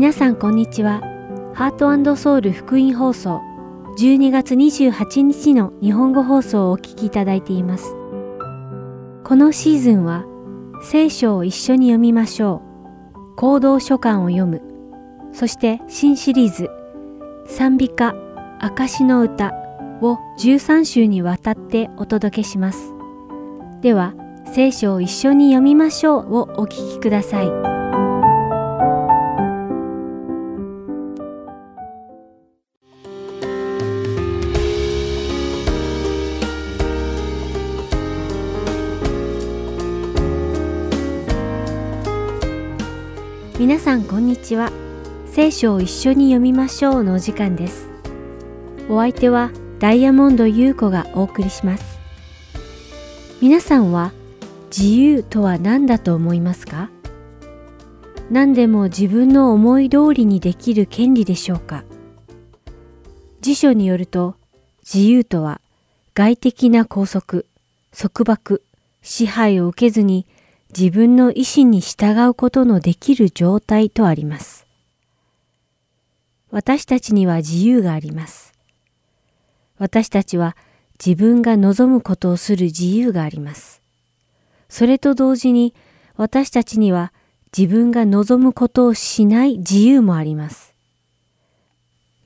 皆さんこんにちは。ハートソウル福音放送12月28日の日本語放送をお聞きいただいています。このシーズンは聖書を一緒に読みましょう。行動書簡を読む。そして新シリーズ賛美歌証の歌を13週にわたってお届けします。では聖書を一緒に読みましょうをお聞きください。皆さんこんにちは。聖書を一緒に読みましょうのお時間です。お相手はダイヤモンド優子がお送りします。皆さんは自由とは何だと思いますか？何でも自分の思い通りにできる権利でしょうか？辞書によると自由とは外的な拘束、束縛、支配を受けずに自分の意志に従うことのできる状態とあります。私たちには自由があります。私たちは自分が望むことをする自由があります。それと同時に私たちには自分が望むことをしない自由もあります。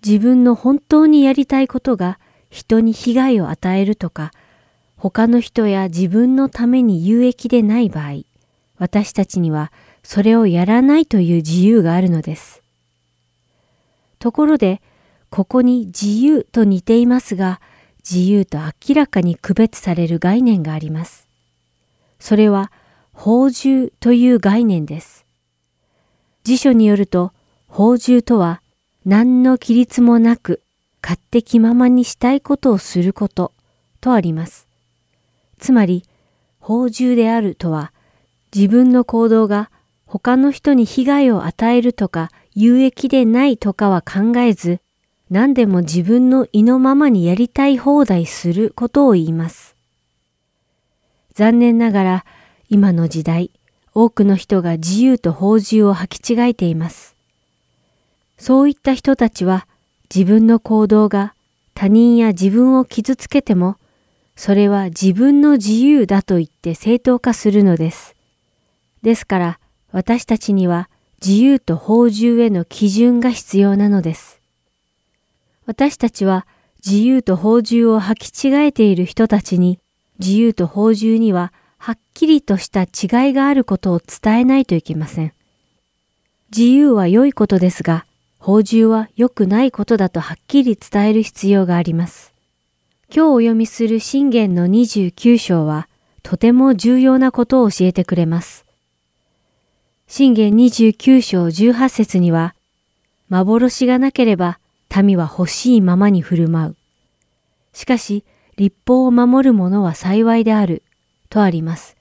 自分の本当にやりたいことが人に被害を与えるとか、他の人や自分のために有益でない場合、私たちにはそれをやらないという自由があるのです。ところで、ここに自由と似ていますが、自由と明らかに区別される概念があります。それは、法獣という概念です。辞書によると、法獣とは、何の規律もなく、勝手気ままにしたいことをすることとあります。つまり、法獣であるとは、自分の行動が他の人に被害を与えるとか有益でないとかは考えず、何でも自分の意のままにやりたい放題することを言います。残念ながら今の時代、多くの人が自由と法獣を履き違えています。そういった人たちは自分の行動が他人や自分を傷つけても、それは自分の自由だと言って正当化するのです。ですから私たちには自由と法獣への基準が必要なのです。私たちは自由と法獣を履き違えている人たちに自由と法獣にははっきりとした違いがあることを伝えないといけません。自由は良いことですが、法獣は良くないことだとはっきり伝える必要があります。今日お読みする信玄の29章はとても重要なことを教えてくれます。信玄29章18節には、幻がなければ民は欲しいままに振る舞う。しかし、立法を守る者は幸いである、とあります。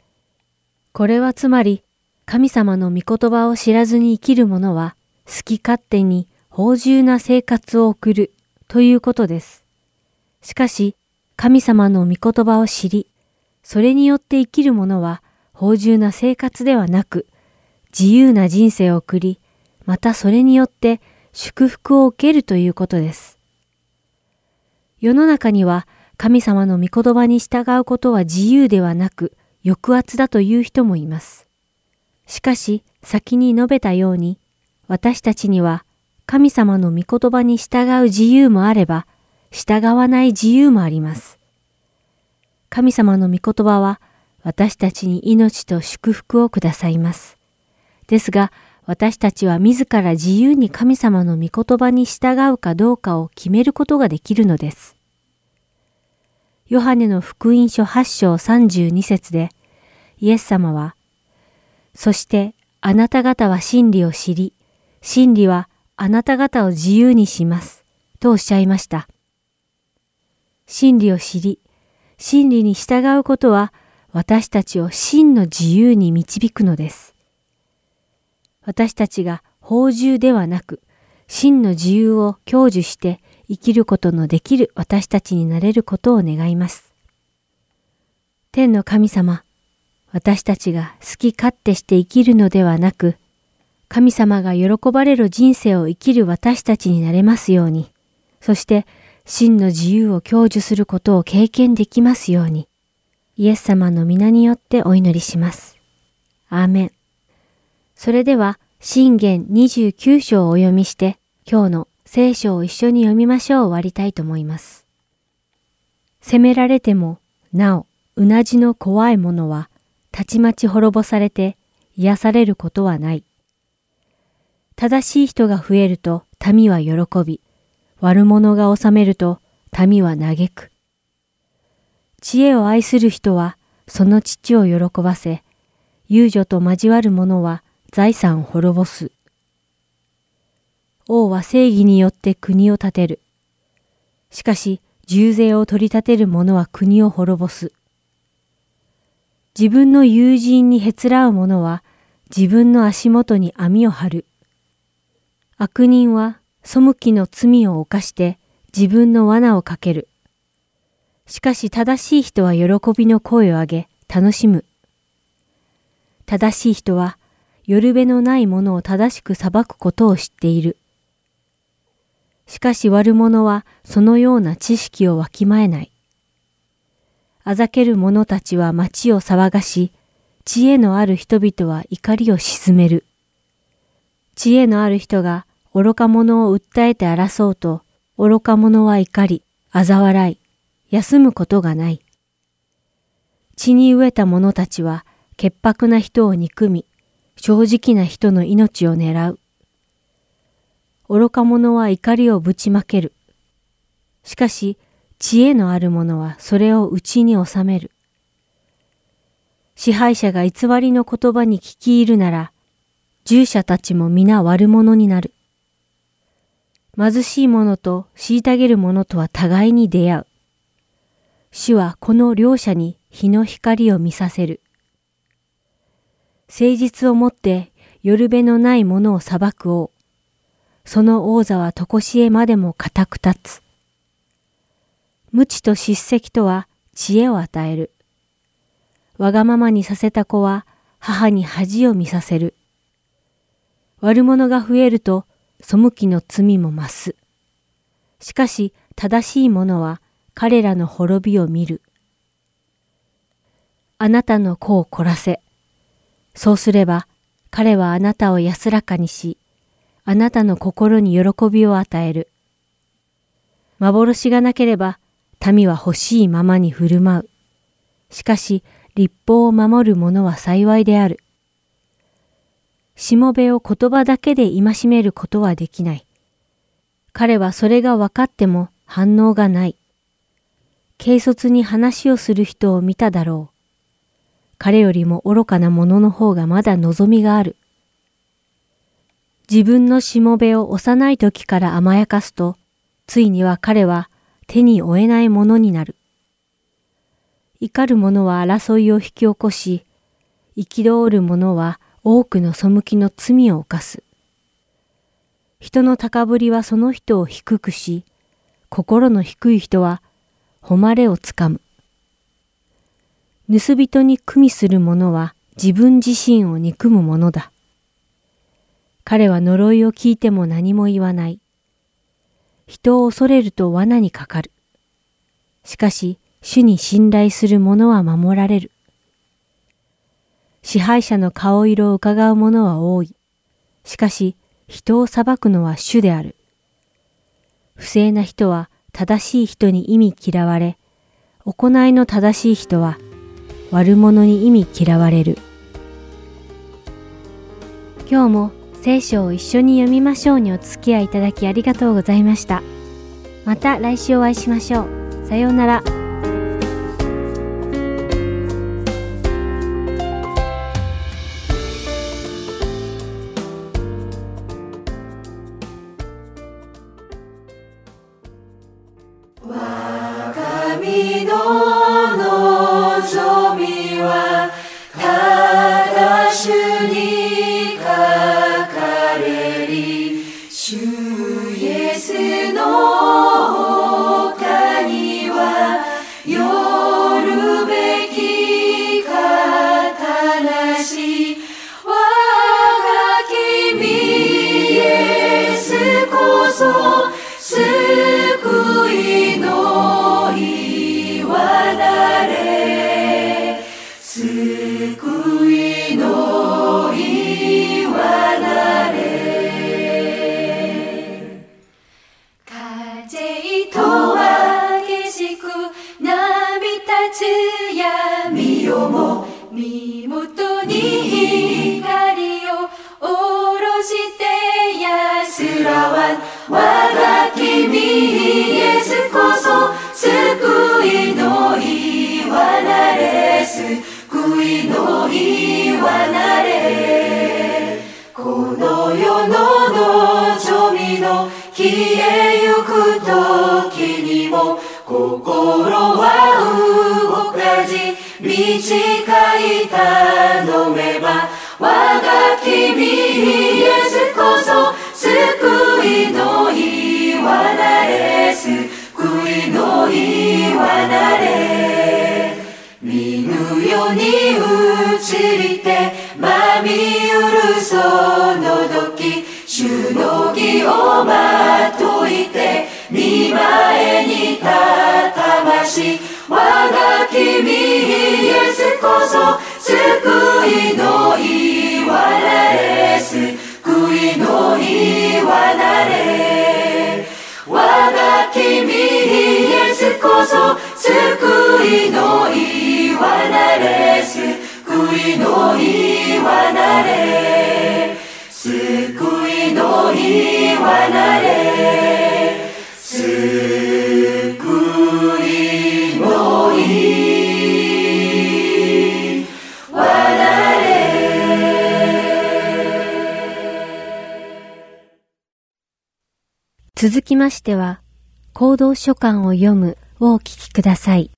これはつまり、神様の御言葉を知らずに生きる者は、好き勝手に芳醇な生活を送る、ということです。しかし、神様の御言葉を知り、それによって生きる者は、芳醇な生活ではなく、自由な人生を送り、またそれによって祝福を受けるということです。世の中には神様の御言葉に従うことは自由ではなく抑圧だという人もいます。しかし先に述べたように私たちには神様の御言葉に従う自由もあれば従わない自由もあります。神様の御言葉は私たちに命と祝福をくださいます。ですが、私たちは自ら自由に神様の御言葉に従うかどうかを決めることができるのです。ヨハネの福音書8章32節で、イエス様は、そしてあなた方は真理を知り、真理はあなた方を自由にします、とおっしゃいました。真理を知り、真理に従うことは私たちを真の自由に導くのです。私たちが法獣ではなく、真の自由を享受して生きることのできる私たちになれることを願います。天の神様、私たちが好き勝手して生きるのではなく、神様が喜ばれる人生を生きる私たちになれますように、そして真の自由を享受することを経験できますように、イエス様の皆によってお祈りします。アーメン。それでは、信玄29章をお読みして、今日の聖書を一緒に読みましょう終わりたいと思います。責められても、なお、うなじの怖いものは、たちまち滅ぼされて癒されることはない。正しい人が増えると民は喜び、悪者が治めると民は嘆く。知恵を愛する人はその父を喜ばせ、遊女と交わる者は財産を滅ぼす。王は正義によって国を立てる。しかし、重税を取り立てる者は国を滅ぼす。自分の友人にへつらう者は自分の足元に網を張る。悪人は背きの罪を犯して自分の罠をかける。しかし正しい人は喜びの声を上げ楽しむ。正しい人は夜べのないものを正しく裁くことを知っている。しかし悪者はそのような知識をわきまえない。あざける者たちは町を騒がし、知恵のある人々は怒りを鎮める。知恵のある人が愚か者を訴えて争うと、愚か者は怒り、嘲笑い、休むことがない。血に飢えた者たちは潔白な人を憎み、正直な人の命を狙う。愚か者は怒りをぶちまける。しかし、知恵のある者はそれを内に収める。支配者が偽りの言葉に聞き入るなら、従者たちも皆悪者になる。貧しい者と虐げる者とは互いに出会う。主はこの両者に日の光を見させる。誠実をもって夜べのない者を裁く王。その王座はとこしえまでも固く立つ。無知と叱責とは知恵を与える。わがままにさせた子は母に恥を見させる。悪者が増えると背きの罪も増す。しかし正しい者は彼らの滅びを見る。あなたの子を凝らせ。そうすれば彼はあなたを安らかにし、あなたの心に喜びを与える。幻がなければ民は欲しいままに振る舞う。しかし、立法を守る者は幸いである。しもべを言葉だけで戒めることはできない。彼はそれが分かっても反応がない。軽率に話をする人を見ただろう。彼よりも愚かな者の方がまだ望みがある。自分のしもべを幼い時から甘やかすと、ついには彼は手に負えないものになる。怒る者は争いを引き起こし、憤る者は多くの背きの罪を犯す。人の高ぶりはその人を低くし、心の低い人は誉れをつかむ。盗人に組みする者は自分自身を憎む者だ。彼は呪いを聞いても何も言わない。人を恐れると罠にかかる。しかし、主に信頼する者は守られる。支配者の顔色を伺う者は多い。しかし、人を裁くのは主である。不正な人は正しい人に意味嫌われ、行いの正しい人は悪者に意味嫌われる。今日も聖書を一緒に読みましょうにお付き合いいただきありがとうございました。また来週お会いしましょう。さようなら。身元に光を下ろして安らわ我が君イエスこそ救いの岩なれ救いの岩なれ。この世の望みの消えゆく時にも心は動かず短に移りてまみうるその時主の義をまといて見前にたたまし我が君イエスこそ救いの岩なれ救いの岩なれ。我が君イエスこそ救いの岩なれ。救いの岩なれ。救いの岩なれ。救いの岩なれ。続きましては、行動書簡を読むをお聞きください。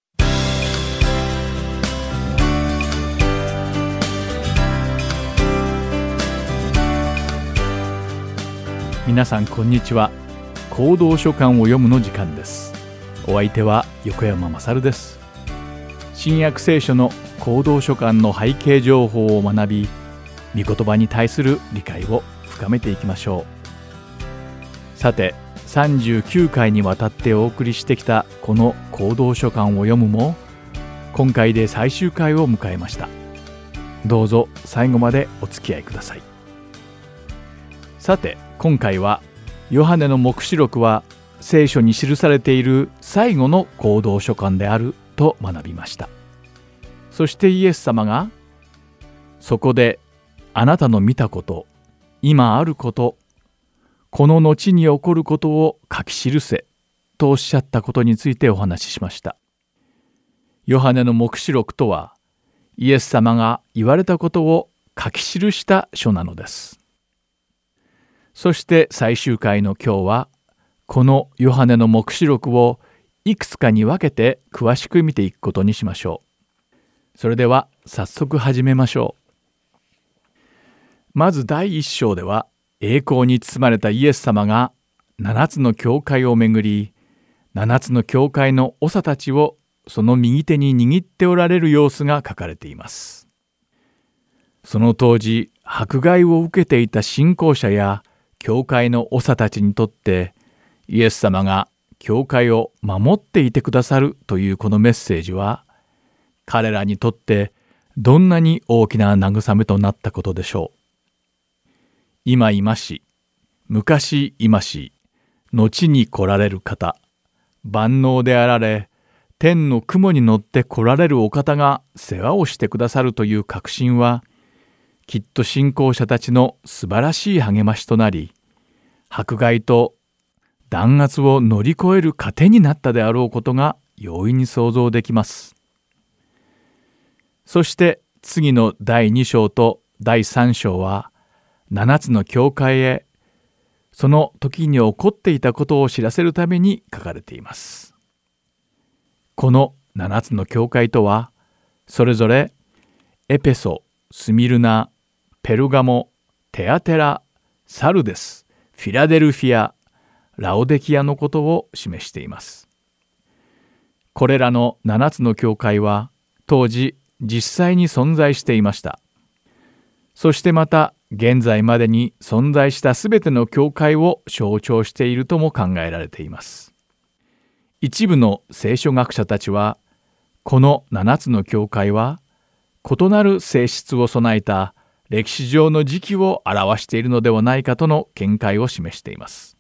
皆さんこんにちは。行動書簡を読むの時間です。お相手は横山まさるです。新約聖書の行動書簡の背景情報を学び御言葉に対する理解を深めていきましょう。さて39回にわたってお送りしてきたこの行動書簡を読むも今回で最終回を迎えました。どうぞ最後までお付き合いください。さて今回はヨハネの黙示録は聖書に記されている最後の行動書簡であると学びました。そしてイエス様がそこであなたの見たこと今あることこの後に起こることを書き記せとおっしゃったことについてお話ししました。ヨハネの黙示録とはイエス様が言われたことを書き記した書なのです。そして最終回の今日はこのヨハネの黙示録をいくつかに分けて詳しく見ていくことにしましょう。それでは早速始めましょう。まず第一章では栄光に包まれたイエス様が7つの教会をめぐり7つの教会の長たちをその右手に握っておられる様子が書かれています。その当時迫害を受けていた信仰者や教会の長たちにとってイエス様が教会を守っていてくださるというこのメッセージは彼らにとってどんなに大きな慰めとなったことでしょう。今いまし、昔いまし、後に来られる方、万能であられ、天の雲に乗って来られるお方が世話をしてくださるという確信は、きっと信仰者たちの素晴らしい励ましとなり迫害と弾圧を乗り越える糧になったであろうことが容易に想像できます。そして次の第2章と第3章は7つの教会へその時に起こっていたことを知らせるために書かれています。この7つの教会とはそれぞれエペソスミルナペルガモ、テアテラ、サルデス、フィラデルフィア、ラオデキアのことを示しています。これらの7つの教会は当時実際に存在していました。そしてまた現在までに存在したすべての教会を象徴しているとも考えられています。一部の聖書学者たちはこの7つの教会は異なる性質を備えた歴史上の時期を表しているのではないかとの見解を示しています。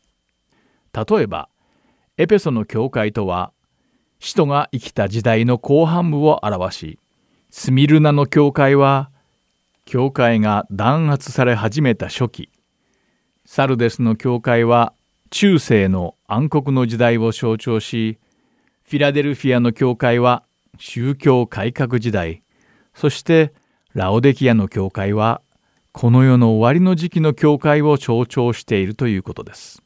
例えばエペソの教会とは使徒が生きた時代の後半部を表しスミルナの教会は教会が弾圧され始めた初期サルデスの教会は中世の暗黒の時代を象徴しフィラデルフィアの教会は宗教改革時代そしてラオデキアの教会はこの世の終わりの時期の教会を象徴しているということです。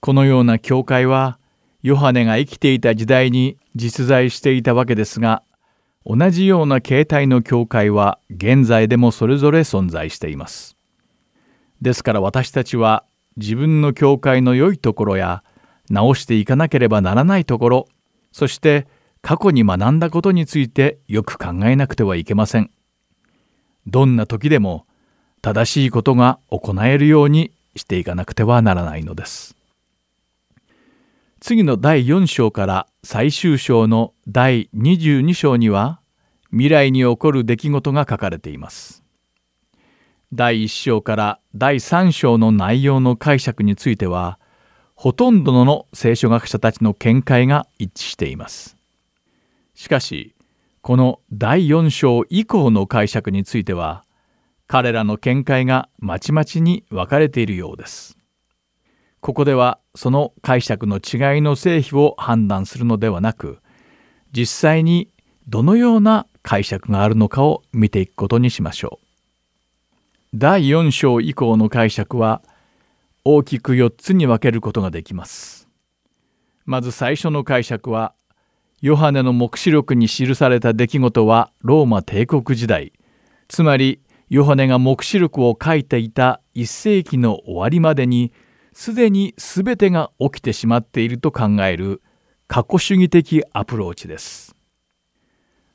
このような教会はヨハネが生きていた時代に実在していたわけですが同じような形態の教会は現在でもそれぞれ存在しています。ですから私たちは自分の教会の良いところや直していかなければならないところそして過去に学んだことについてよく考えなくてはいけません。どんな時でも正しいことが行えるようにしていかなくてはならないのです。次の第4章から最終章の第22章には未来に起こる出来事が書かれています。第1章から第3章の内容の解釈についてはほとんどの聖書学者たちの見解が一致しています。しかしこの第4章以降の解釈については彼らの見解がまちまちに分かれているようです。ここではその解釈の違いの成否を判断するのではなく実際にどのような解釈があるのかを見ていくことにしましょう。第4章以降の解釈は大きく4つに分けることができます。まず最初の解釈はヨハネの黙示録に記された出来事はローマ帝国時代つまりヨハネが黙示録を書いていた1世紀の終わりまでにすでに全てが起きてしまっていると考える過去主義的アプローチです。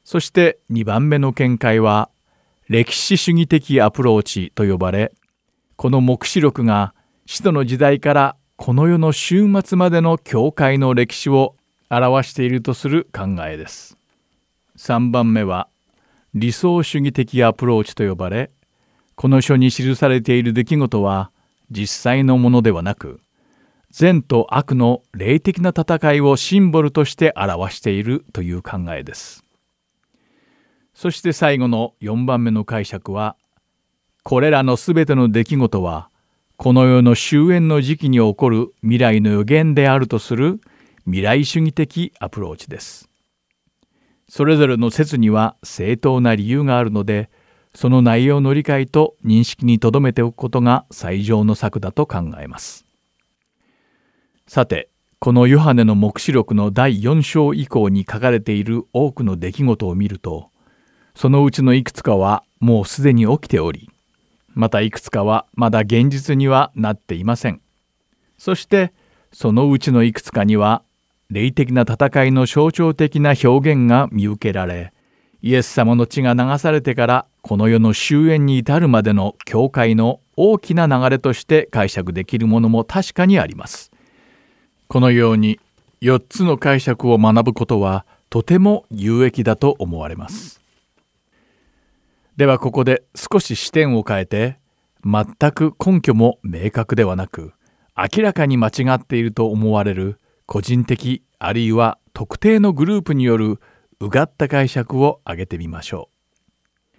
そして2番目の見解は歴史主義的アプローチと呼ばれこの黙示録が使徒の時代からこの世の終末までの教会の歴史を表しているとする考えです。3番目は理想主義的アプローチと呼ばれこの書に記されている出来事は実際のものではなく善と悪の霊的な戦いをシンボルとして表しているという考えです。そして最後の4番目の解釈はこれらのすべての出来事はこの世の終焉の時期に起こる未来の予言であるとする未来主義的アプローチです。それぞれの説には正当な理由があるのでその内容の理解と認識に留めておくことが最上の策だと考えます。さてこのヨハネの黙示録の第4章以降に書かれている多くの出来事を見るとそのうちのいくつかはもうすでに起きておりまたいくつかはまだ現実にはなっていません。そしてそのうちのいくつかには霊的な戦いの象徴的な表現が見受けられイエス様の血が流されてからこの世の終焉に至るまでの教会の大きな流れとして解釈できるものも確かにあります。このように4つの解釈を学ぶことはとても有益だと思われます。ではここで少し視点を変えて全く根拠も明確ではなく明らかに間違っていると思われる個人的あるいは特定のグループによるうがった解釈を挙げてみましょう。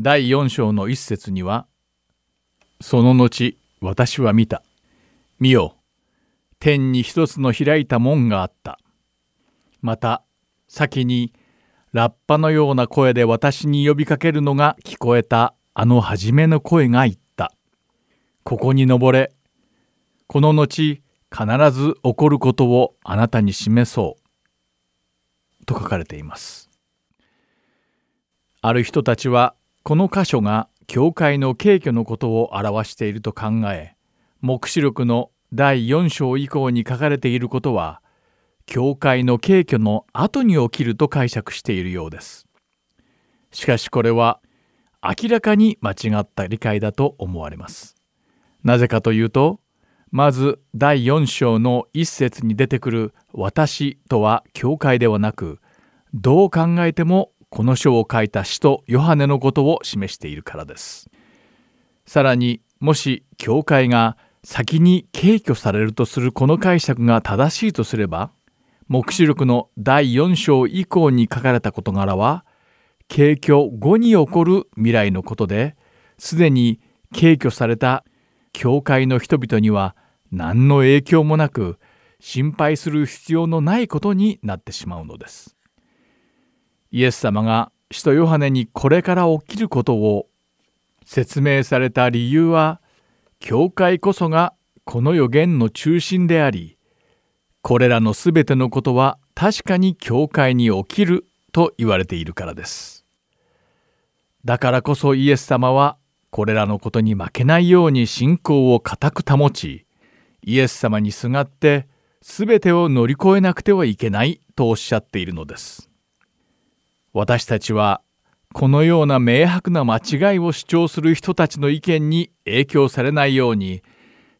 第4章の一節には「その後私は見た。見よ天に一つの開いた門があった。また先にラッパのような声で私に呼びかけるのが聞こえたあの初めの声が言った。ここに登れ。この後必ず起こることをあなたに示そう。と書かれています。ある人たちはこの箇所が教会の敬虚のことを表していると考え黙示録の第4章以降に書かれていることは教会の敬虚の後に起きると解釈しているようです。しかしこれは明らかに間違った理解だと思われます。なぜかというとまず第4章の一節に出てくる「私」とは教会ではなくどう考えてもこの書を書いた使徒ヨハネのことを示しているからです。さらにもし教会が先に敬挙されるとするこの解釈が正しいとすれば黙示録の第4章以降に書かれた事柄は敬挙後に起こる未来のことですでに敬挙された教会の人々には何の影響もなく心配する必要のないことになってしまうのです。イエス様が使徒ヨハネにこれから起きることを説明された理由は教会こそがこの予言の中心でありこれらのすべてのことは確かに教会に起きると言われているからです。だからこそイエス様はこれらのことに負けないように信仰を固く保ちイエス様にすがって全てを乗り越えなくてはいけないとおっしゃっているのです。私たちはこのような明白な間違いを主張する人たちの意見に影響されないように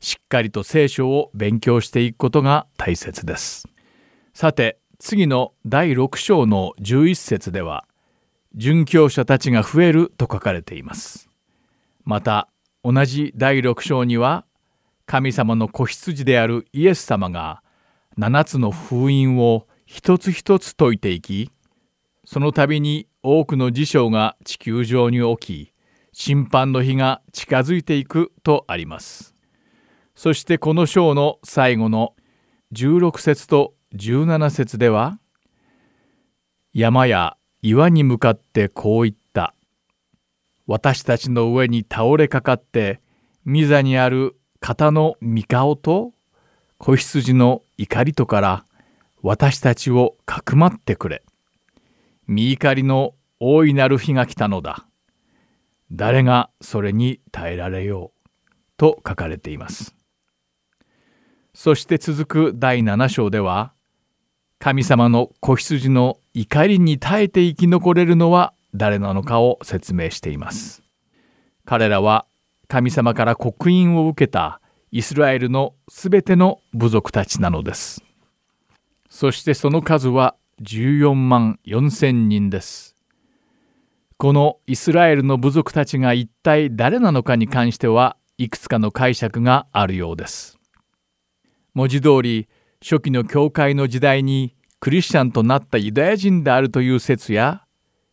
しっかりと聖書を勉強していくことが大切です。さて次の第6章の11節では殉教者たちが増えると書かれています。また同じ第6章には神様の子羊であるイエス様が7つの封印を一つ一つ解いていきその度に多くの事象が地球上に起き審判の日が近づいていくとあります。そしてこの章の最後の16節と17節では山や岩に向かってこう言った。私たちの上に倒れかかって御座にある型の御顔と子羊の怒りとから私たちをかくまってくれ。見怒りの大いなる日が来たのだ。誰がそれに耐えられよう。と書かれています。そして続く第7章では神様の子羊の怒りに耐えて生き残れるのは誰なのかを説明しています。彼らは神様から刻印を受けたイスラエルのすべての部族たちなのです。そしてその数は14万4千人です。このイスラエルの部族たちが一体誰なのかに関してはいくつかの解釈があるようです。文字通り初期の教会の時代にクリスチャンとなったユダヤ人であるという説や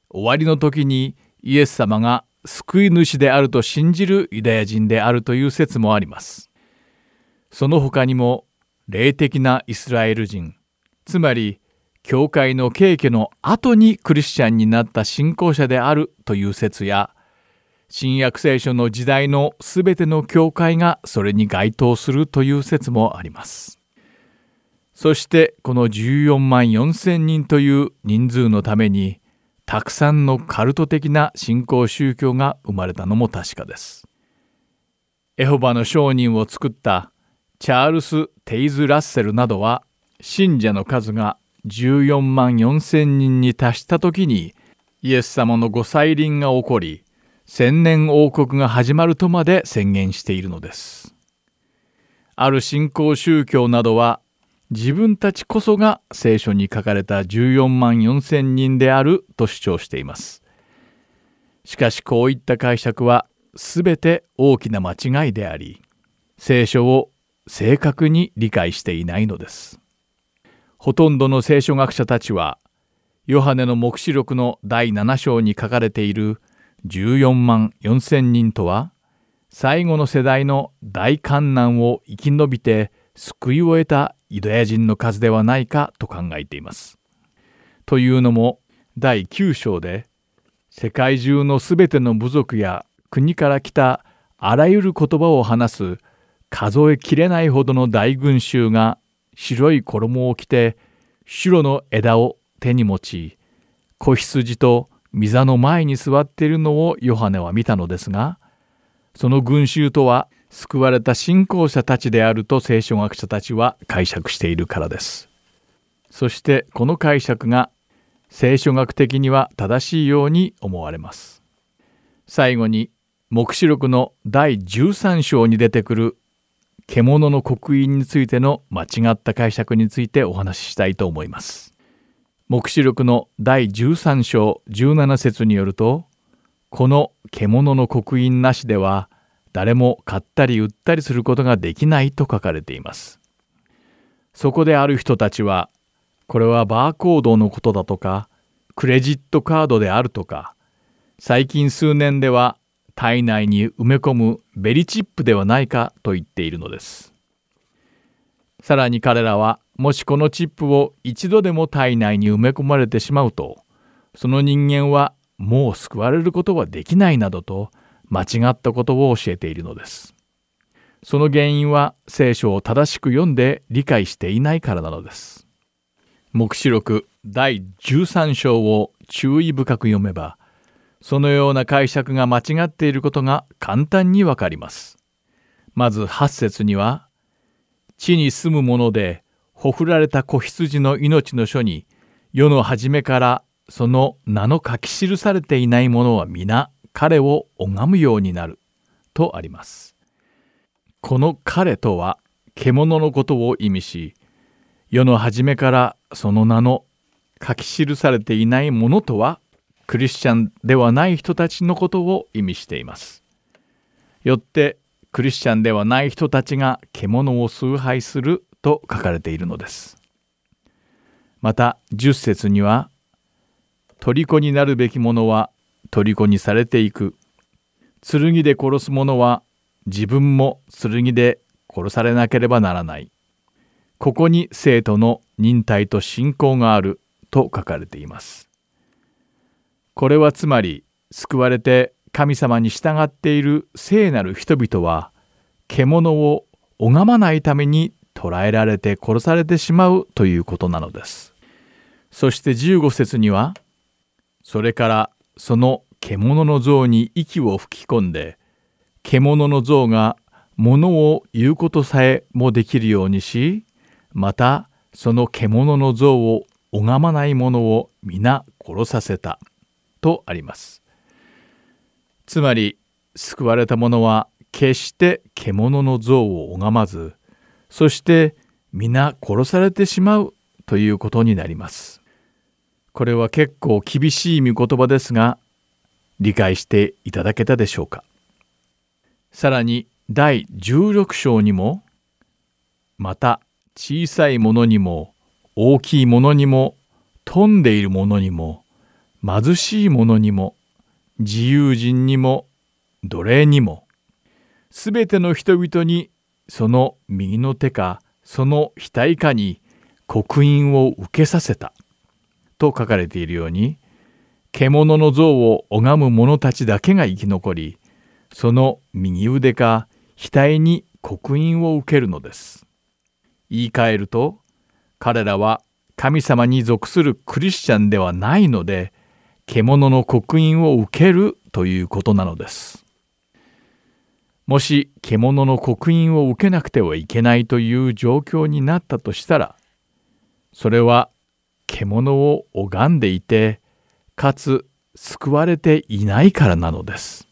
終わりの時にイエス様が救い主であると信じるユダヤ人であるという説もあります。その他にも霊的なイスラエル人つまり教会の敬虚の後にクリスチャンになった信仰者であるという説や新約聖書の時代のすべての教会がそれに該当するという説もあります。そしてこの14万4千人という人数のためにたくさんのカルト的な信仰宗教が生まれたのも確かです。エホバの商人を作ったチャールス・テイズ・ラッセルなどは信者の数が14万4千人に達した時にイエス様のご再臨が起こり千年王国が始まるとまで宣言しているのです。ある新興宗教などは自分たちこそが聖書に書かれた14万4千人であると主張しています。しかしこういった解釈は全て大きな間違いであり聖書を正確に理解していないのです。ほとんどの聖書学者たちはヨハネの黙示録の第7章に書かれている14万4千人とは最後の世代の大観難を生き延びて救いを得たユダヤ人の数ではないかと考えています。というのも第9章で世界中のすべての部族や国から来たあらゆる言葉を話す数えきれないほどの大群衆が白い衣を着て白の枝を手に持ち子羊と御座の前に座っているのをヨハネは見たのですがその群衆とは救われた信仰者たちであると聖書学者たちは解釈しているからです。そしてこの解釈が聖書学的には正しいように思われます。最後に黙示録の第13章に出てくる獣の刻印についての間違った解釈についてお話ししたいと思います。黙示録の第13章17節によるとこの獣の刻印なしでは誰も買ったり売ったりすることができないと書かれています。そこである人たちはこれはバーコードのことだとかクレジットカードであるとか最近数年では体内に埋め込むベリチップではないかと言っているのです。さらに彼らはもしこのチップを一度でも体内に埋め込まれてしまうとその人間はもう救われることはできないなどと間違ったことを教えているのです。その原因は聖書を正しく読んで理解していないからなのです。黙示録第13章を注意深く読めばそのような解釈が間違っていることが簡単にわかります。まず8節には地に住む者でほふられた子羊の命の書に世の初めからその名の書き記されていない者は皆彼を拝むようになるとあります。この彼とは獣のことを意味し世の初めからその名の書き記されていないものとはクリスチャンではない人たちのことを意味しています。よってクリスチャンではない人たちが獣を崇拝すると書かれているのです。また10節には虜になるべきものは虜にされていく。剣で殺す者は自分も剣で殺されなければならない。ここに生徒の忍耐と信仰がある。と書かれています。これはつまり救われて神様に従っている。聖なる人々は獣を拝まないために捕らえられて殺されてしまう。ということなのです。そして15節にはそれからその獣の像に息を吹き込んで獣の像が物を言うことさえもできるようにしまたその獣の像を拝まない者を皆殺させたとあります。つまり救われた者は決して獣の像を拝まずそして皆殺されてしまうということになります。これは結構厳しい御言葉ですが理解していただけたでしょうか。さらに第16章にもまた小さいものにも大きいものにも富んでいるものにも貧しいものにも自由人にも奴隷にもすべての人々にその右の手かその額かに刻印を受けさせた。と書かれているように獣の像を拝む者たちだけが生き残りその右腕か額に刻印を受けるのです。言い換えると彼らは神様に属するクリスチャンではないので獣の刻印を受けるということなのです。もし獣の刻印を受けなくてはいけないという状況になったとしたらそれは獣を拝んでいてかつ救われていないからなのです。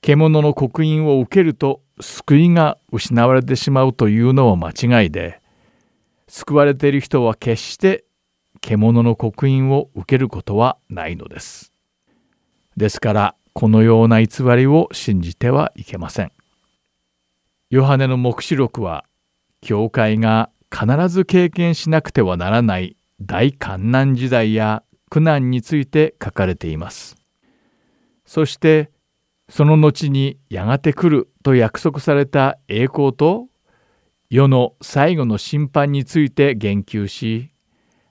獣の刻印を受けると救いが失われてしまうというのは間違いで救われている人は決して獣の刻印を受けることはないのです。ですからこのような偽りを信じてはいけません。ヨハネの黙示録は教会が必ず経験しなくてはならない大観難時代や苦難について書かれています。そしてその後にやがて来ると約束された栄光と世の最後の審判について言及し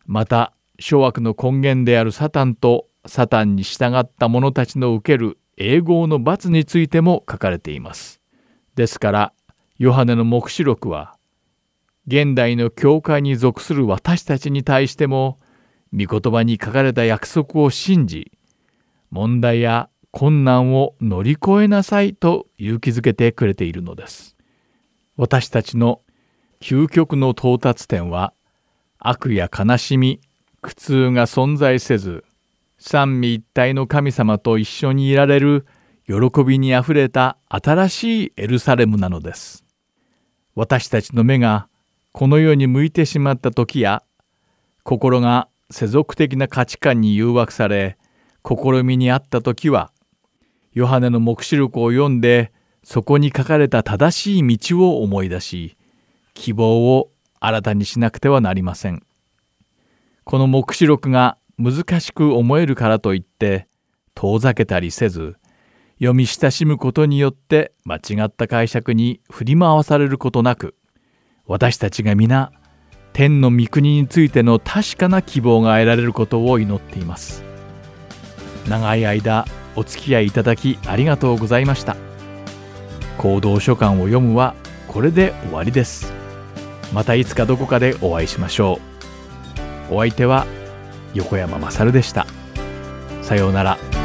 また諸悪の根源であるサタンとサタンに従った者たちの受ける永劫の罰についても書かれています。ですからヨハネの黙示録は現代の教会に属する私たちに対しても御言葉に書かれた約束を信じ問題や困難を乗り越えなさいと勇気づけてくれているのです。私たちの究極の到達点は悪や悲しみ苦痛が存在せず三位一体の神様と一緒にいられる喜びにあふれた新しいエルサレムなのです。私たちの目がこの世に向いてしまった時や心が世俗的な価値観に誘惑され試みにあった時はヨハネの黙示録を読んでそこに書かれた正しい道を思い出し希望を新たにしなくてはなりません。この黙示録が難しく思えるからといって遠ざけたりせず読み親しむことによって間違った解釈に振り回されることなく私たちが皆天の御国についての確かな希望が得られることを祈っています。長い間お付き合いいただきありがとうございました。行動書簡を読むはこれで終わりです。またいつかどこかでお会いしましょう。お相手は横山まさるでした。さようなら。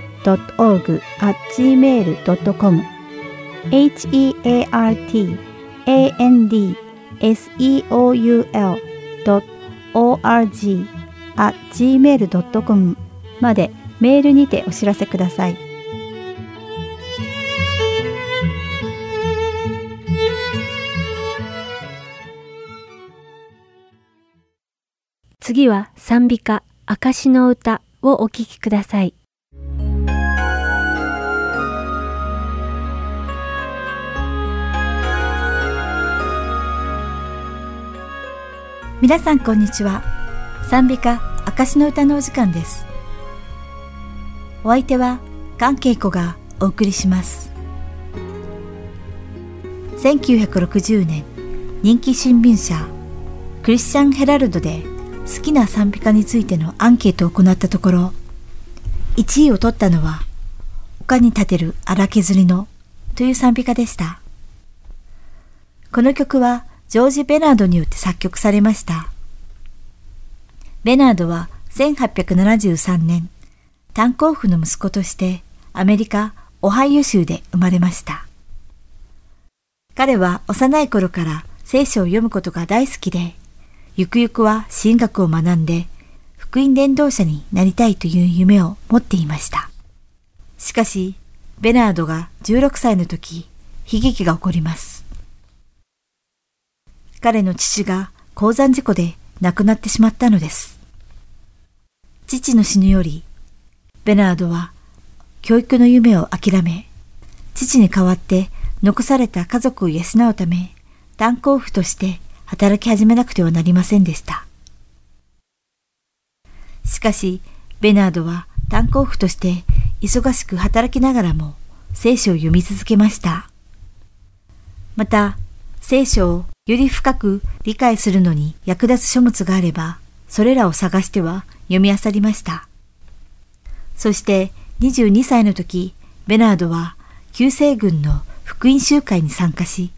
heart.and.org.gmail.com heartandseoul.org.gmail.com までメールにてお知らせください。次は賛美歌「証の歌」をお聴きください。皆さんこんにちは。賛美歌証の歌のお時間です。お相手は関恵子がお送りします。1960年人気新聞社クリスチャン・ヘラルドで好きな賛美歌についてのアンケートを行ったところ1位を取ったのは丘に立てる荒削りのという賛美歌でした。この曲はジョージ・ベナードによって作曲されました。ベナードは1873年、炭鉱夫の息子としてアメリカ・オハイオ州で生まれました。彼は幼い頃から聖書を読むことが大好きで、ゆくゆくは神学を学んで福音伝道者になりたいという夢を持っていました。しかし、ベナードが16歳の時、悲劇が起こります。彼の父が鉱山事故で亡くなってしまったのです。父の死ぬより、ベナードは教育の夢を諦め、父に代わって残された家族を養うため、炭鉱夫として働き始めなくてはなりませんでした。しかし、ベナードは炭鉱夫として忙しく働きながらも聖書を読み続けました。また、聖書をより深く理解するのに役立つ書物があれば、それらを探しては読み漁りました。そして22歳の時、ベナードは旧西軍の福音集会に参加し、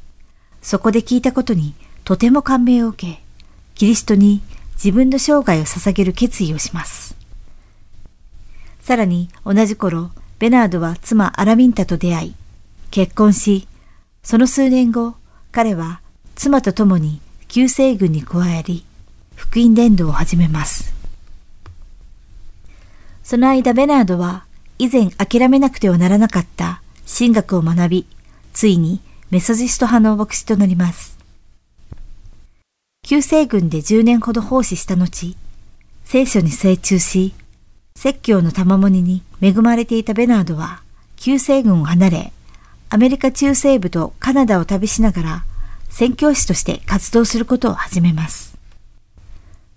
そこで聞いたことにとても感銘を受け、キリストに自分の生涯を捧げる決意をします。さらに同じ頃、ベナードは妻アラミンタと出会い、結婚し、その数年後、彼は妻と共に旧西軍に加わり、福音伝道を始めます。その間ベナードは以前諦めなくてはならなかった神学を学び、ついにメソジスト派の牧師となります。旧西軍で10年ほど奉仕した後、聖書に精通し、説教の賜物に恵まれていたベナードは、旧西軍を離れ、アメリカ中西部とカナダを旅しながら宣教師として活動することを始めます。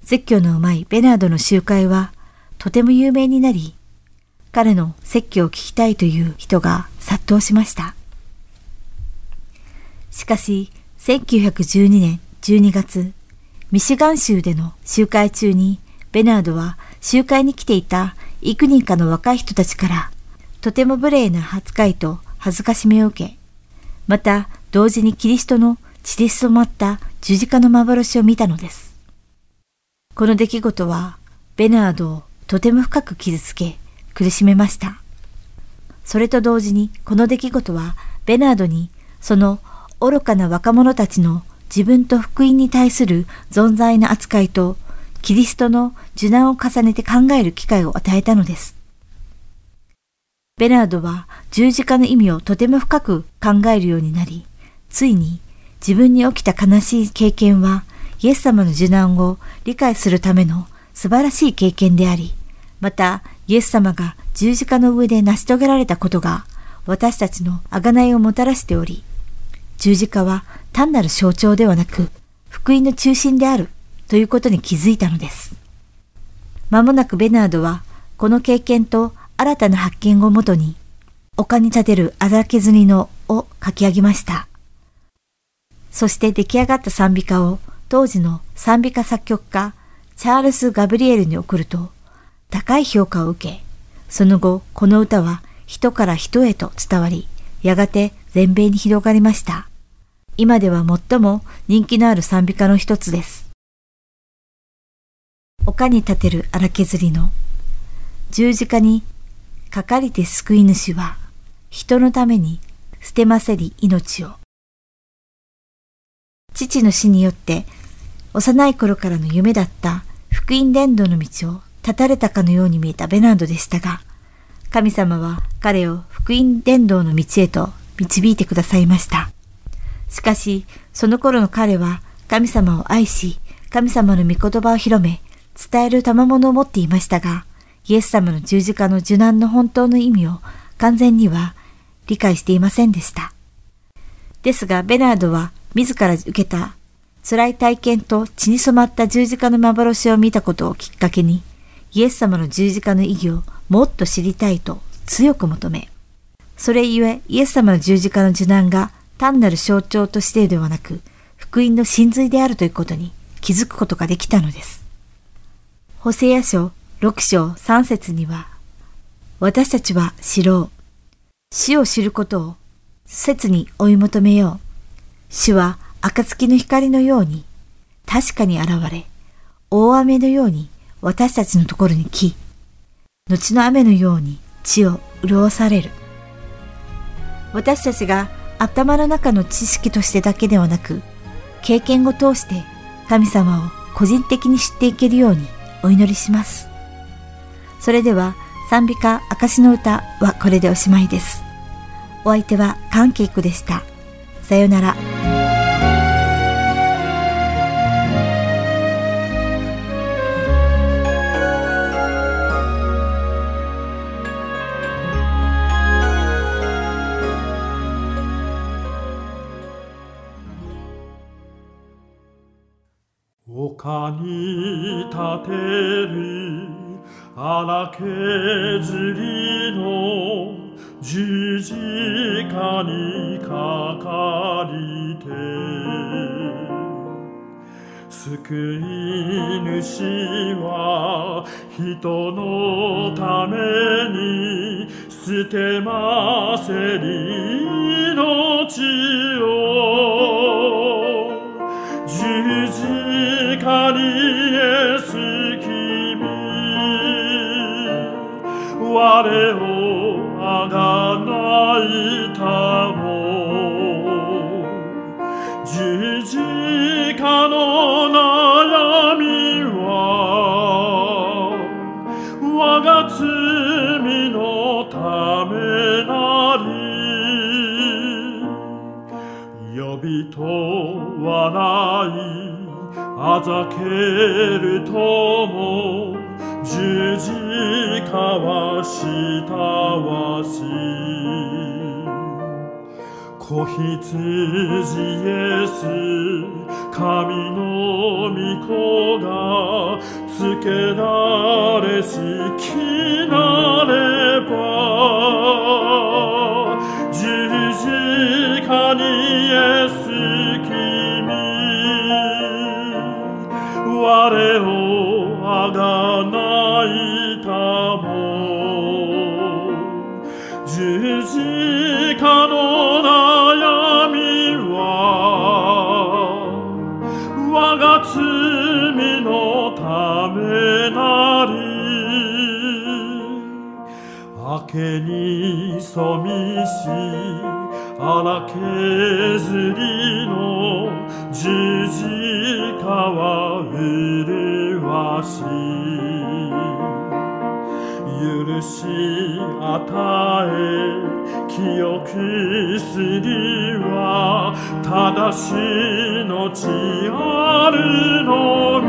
説教のうまいベナードの集会はとても有名になり、彼の説教を聞きたいという人が殺到しました。しかし、1912年12月、ミシガン州での集会中に、ベナードは集会に来ていた幾人かの若い人たちから、とても無礼な扱いと恥ずかしめを受け、また同時にキリストの血で染まった十字架の幻を見たのです。この出来事は、ベナードをとても深く傷つけ、苦しめました。それと同時に、この出来事は、ベナードに、その愚かな若者たちの自分と福音に対する存在の扱いと、キリストの受難を重ねて考える機会を与えたのです。ベナードは十字架の意味をとても深く考えるようになり、ついに自分に起きた悲しい経験は、イエス様の受難を理解するための素晴らしい経験であり、また、イエス様が十字架の上で成し遂げられたことが、私たちの贖いをもたらしており、十字架は単なる象徴ではなく、福音の中心であるということに気づいたのです。まもなくベナードは、この経験と新たな発見をもとに、丘に立てる荒削りのを書き上げました。そして出来上がった賛美歌を当時の賛美歌作曲家チャールス・ガブリエルに送ると高い評価を受け、その後この歌は人から人へと伝わり、やがて全米に広がりました。今では最も人気のある賛美歌の一つです。丘に立てる荒削りの十字架にかかりて救い主は人のために捨てませり命を。父の死によって幼い頃からの夢だった福音伝道の道を断たれたかのように見えたベナードでしたが、神様は彼を福音伝道の道へと導いてくださいました。しかし、その頃の彼は神様を愛し、神様の御言葉を広め、伝える賜物を持っていましたが、イエス様の十字架の受難の本当の意味を完全には理解していませんでした。ですが、ベナードは自ら受けた辛い体験と血に染まった十字架の幻を見たことをきっかけに、イエス様の十字架の意義をもっと知りたいと強く求め、それゆえイエス様の十字架の受難が単なる象徴としてではなく、福音の真髄であるということに気づくことができたのです。ホセア書6章3節には、私たちは知ろう。死を知ることを切に追い求めよう。死は暁の光のように確かに現れ、大雨のように私たちのところに来、後の雨のように地を潤される。私たちが頭の中の知識としてだけではなく、経験を通して神様を個人的に知っていけるようにお祈りします。それでは賛美歌証の歌はこれでおしまいです。お相手は関係子でした。さよなら。丘に立てる荒削りの十字架にかかりて。救い主は人のために捨てませり命を。十字架にエス君。我をないたも。十字架の悩みは我が罪のためなり呼びと笑いあざけるとも十字架はしたわし。子羊イエス神の御子がつけられしきなれば十字架にけに染みし荒削りの十字架は麗しい。許し与え清くすりは正しのちあるのみ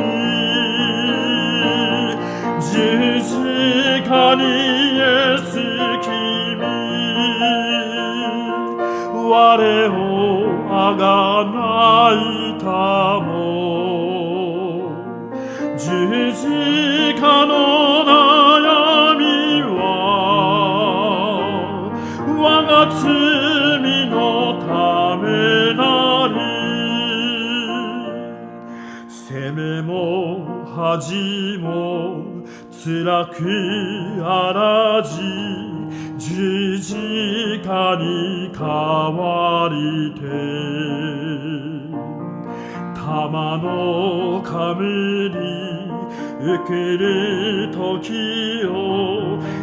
が泣いたも十字架の悩みは我が罪のためなり。責めも恥も辛くあらじ。字架に変わりて玉の冠受ける時を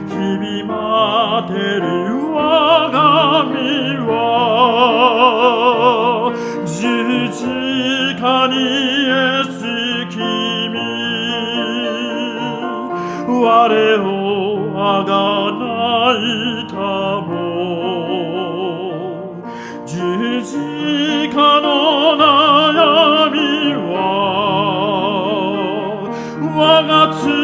日々待てる我が身は十字架にイエス君我をあがないたも我が罪